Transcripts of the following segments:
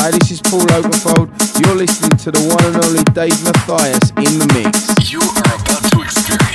Hi, this is Paul Oakenfold. You're listening to the one and only Dave Mathias in the mix. You are about to experience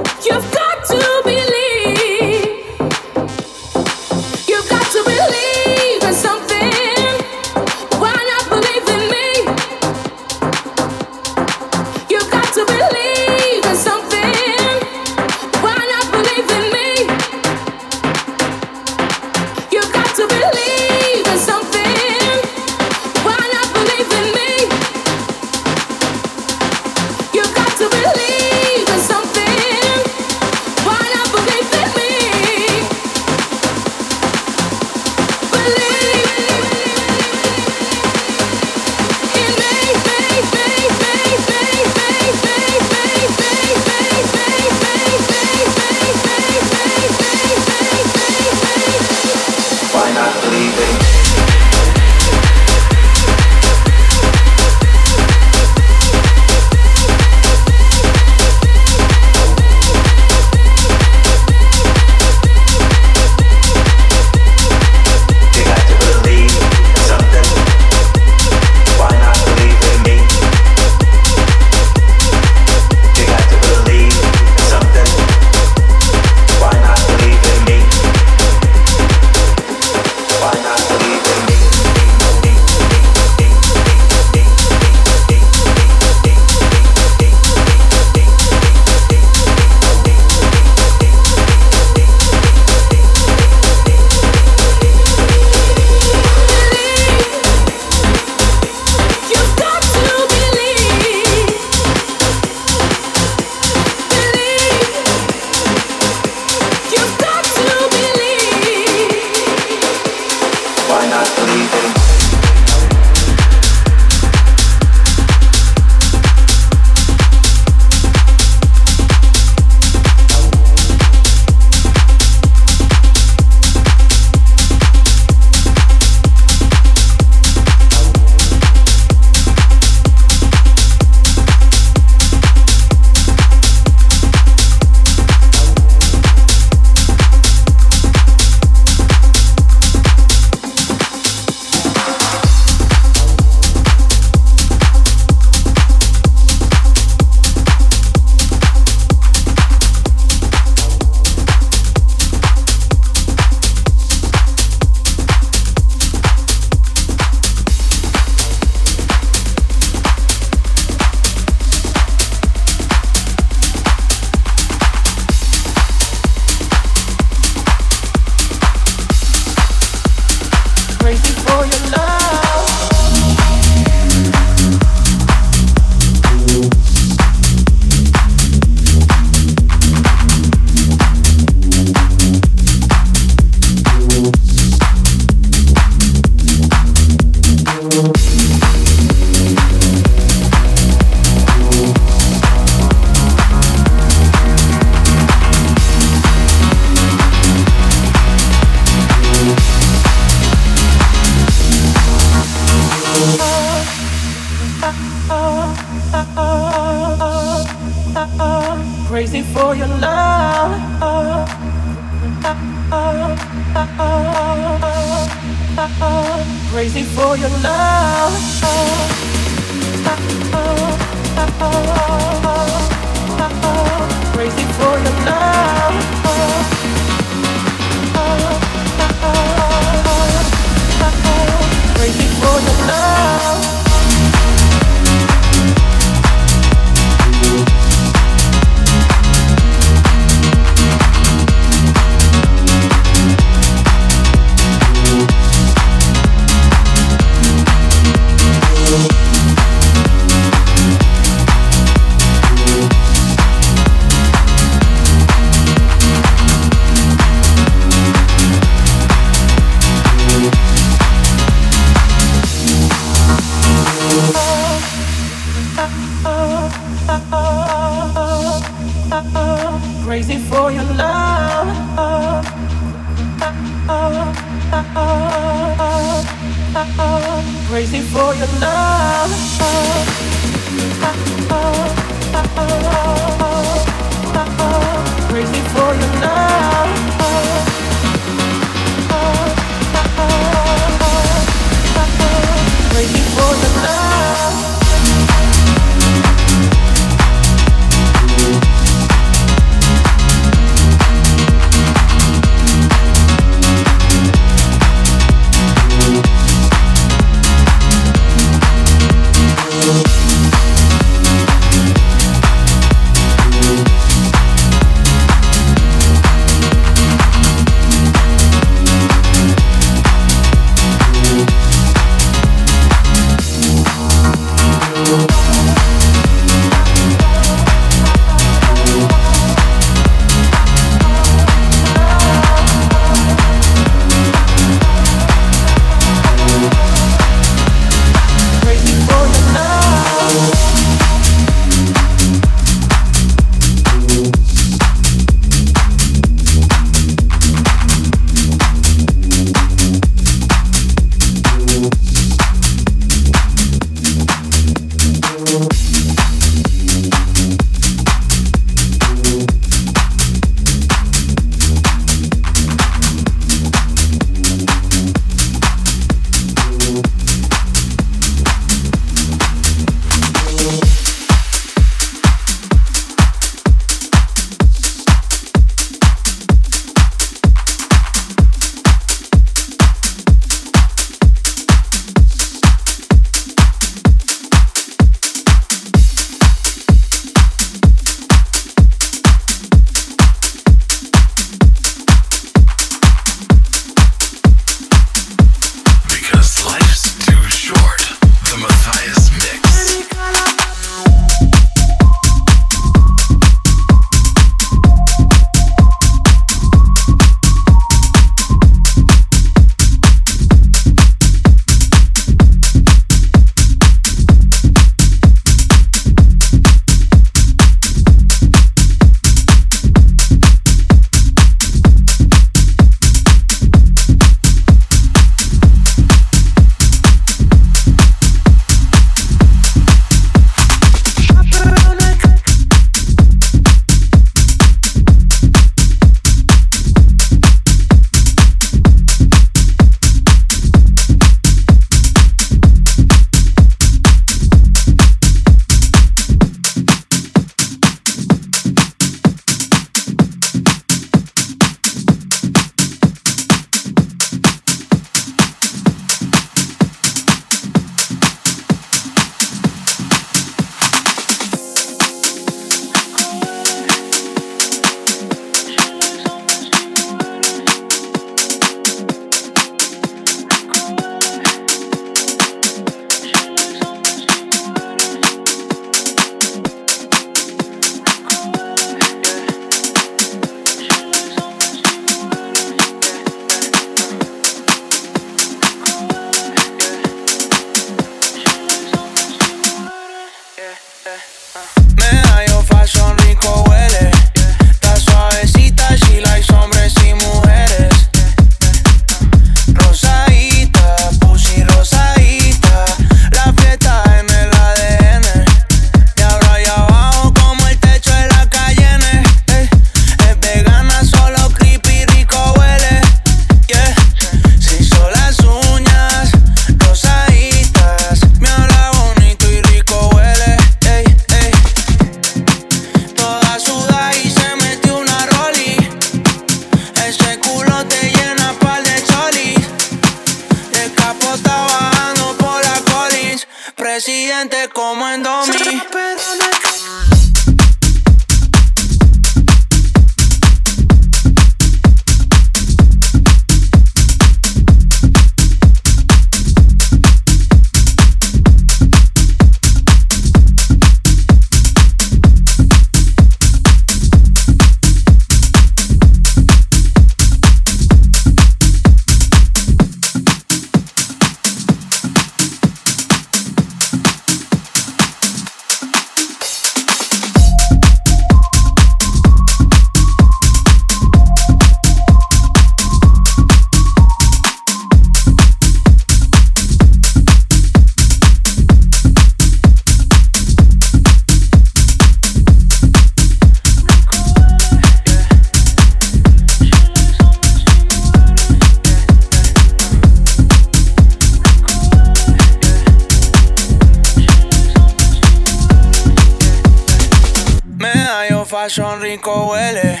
Son rico huele.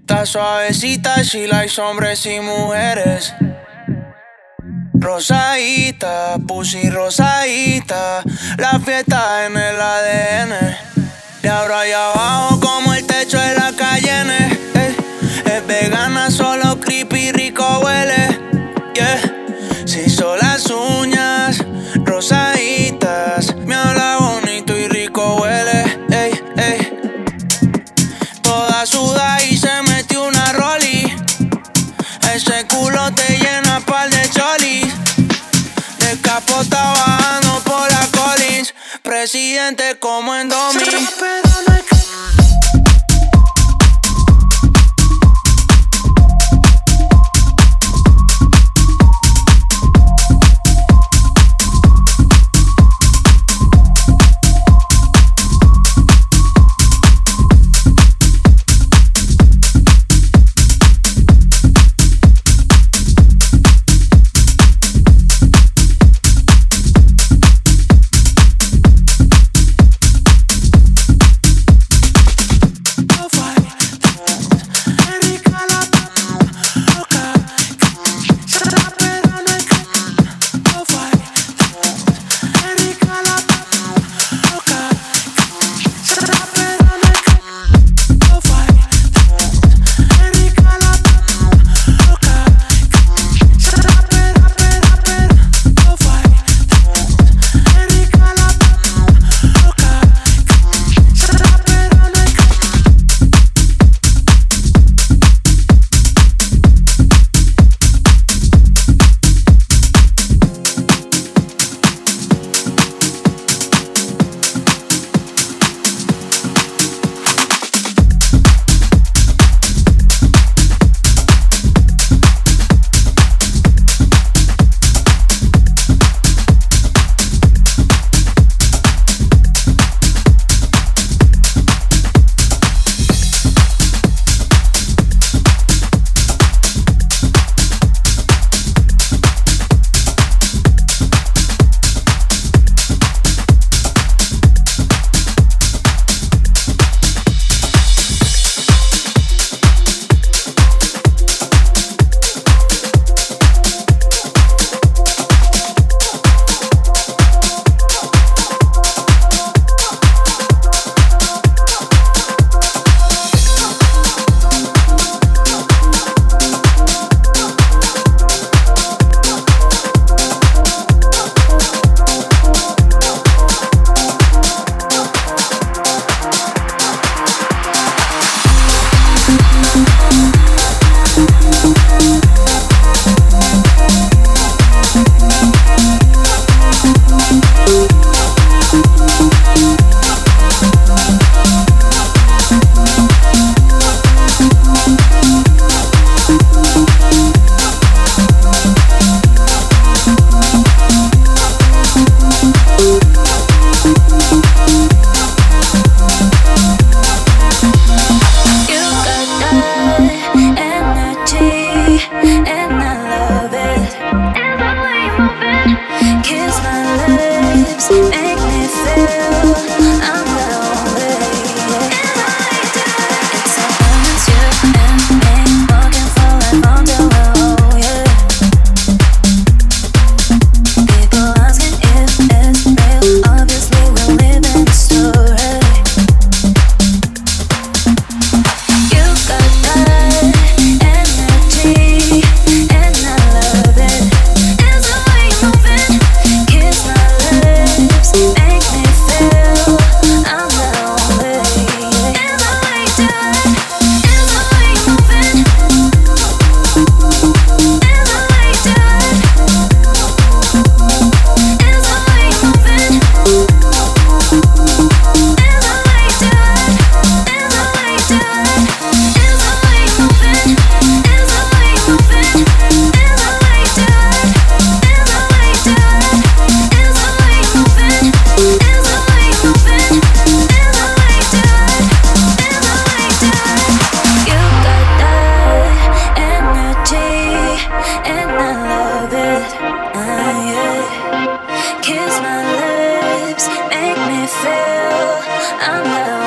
Está suavecita, la hay hombres y mujeres. Rosadita, pussy rosadita. La fiesta en el ADN. Y ahora allá abajo Capota bajando por la Collins. Presidente como en Domi. I'm not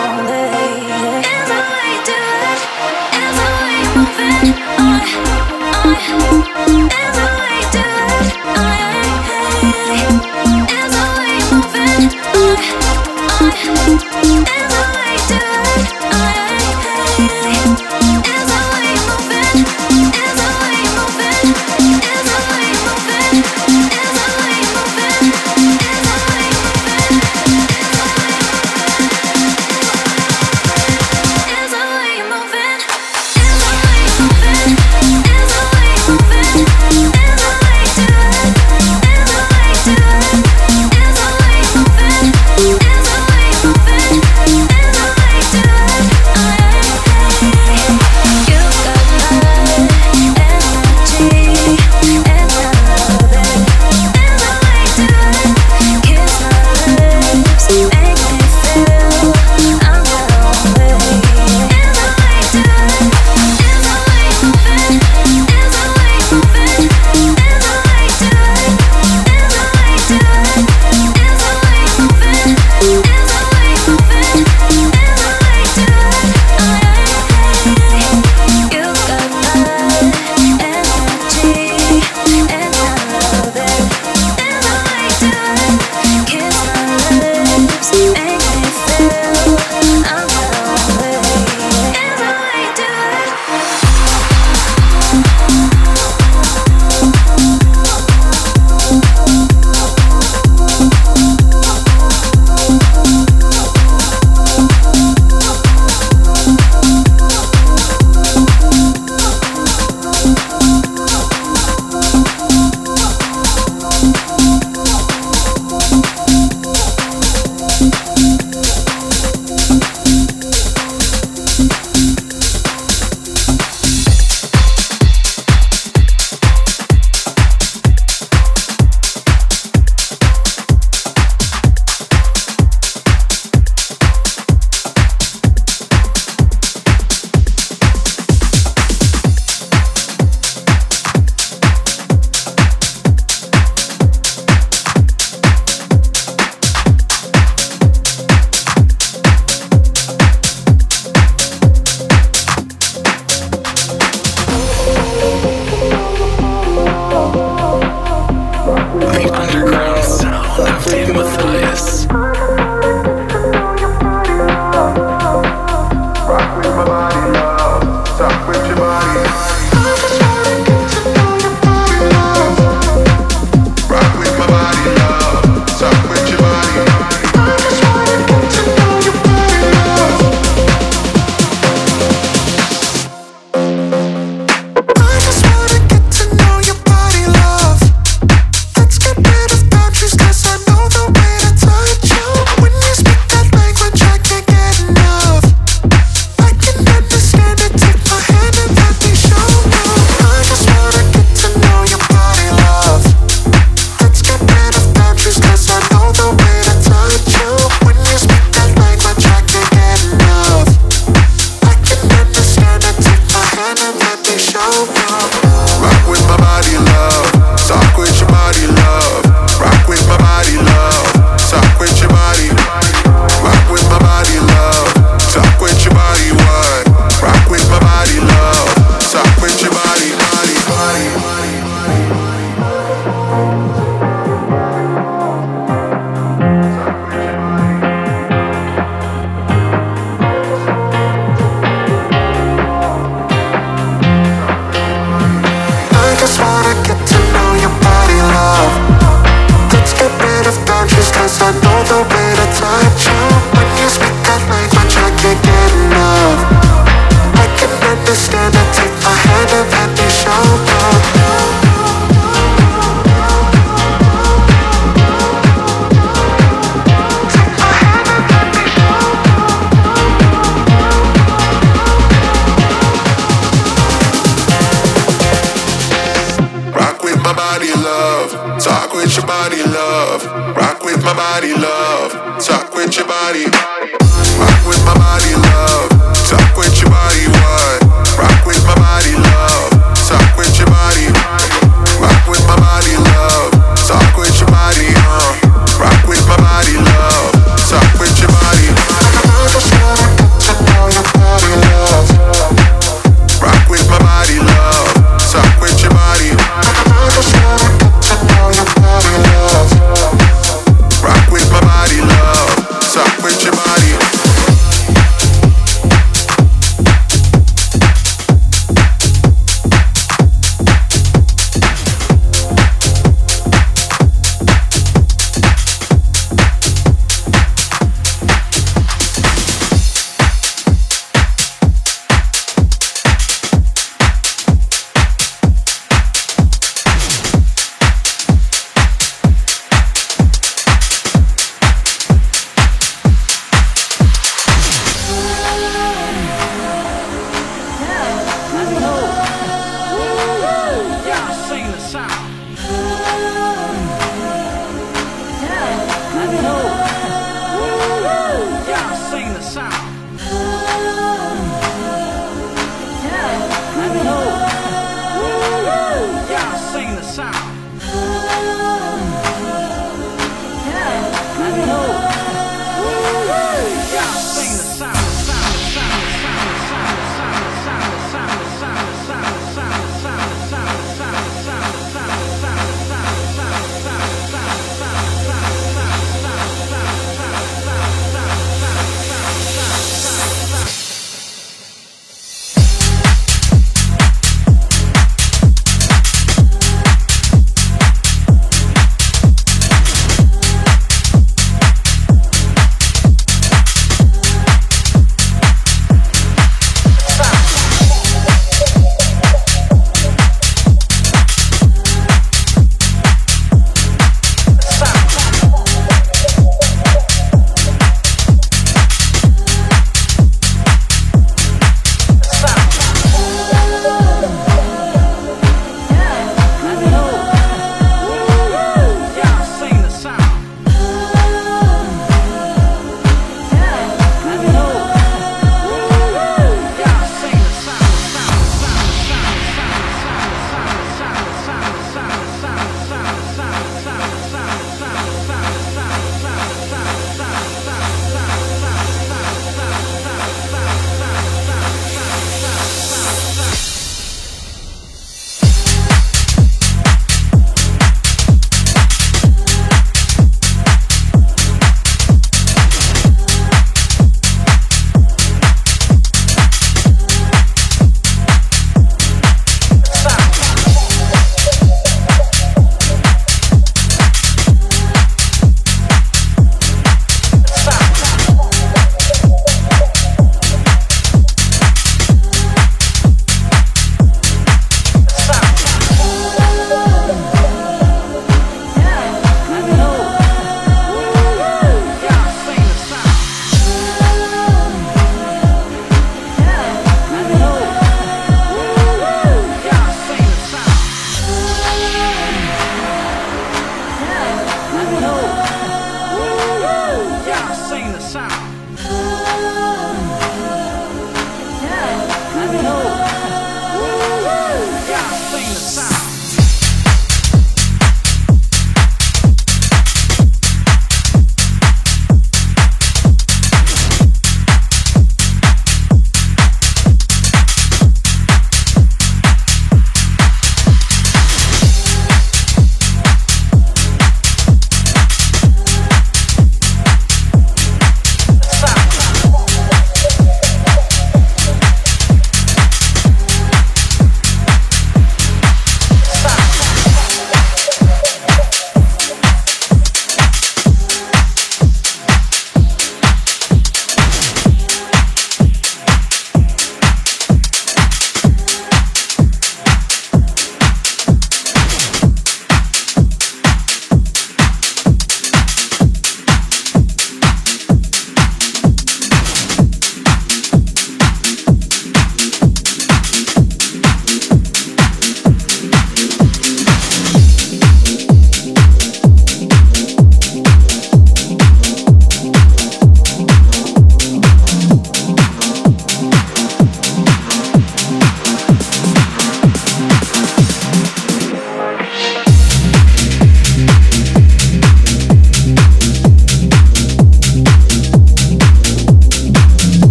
nothing without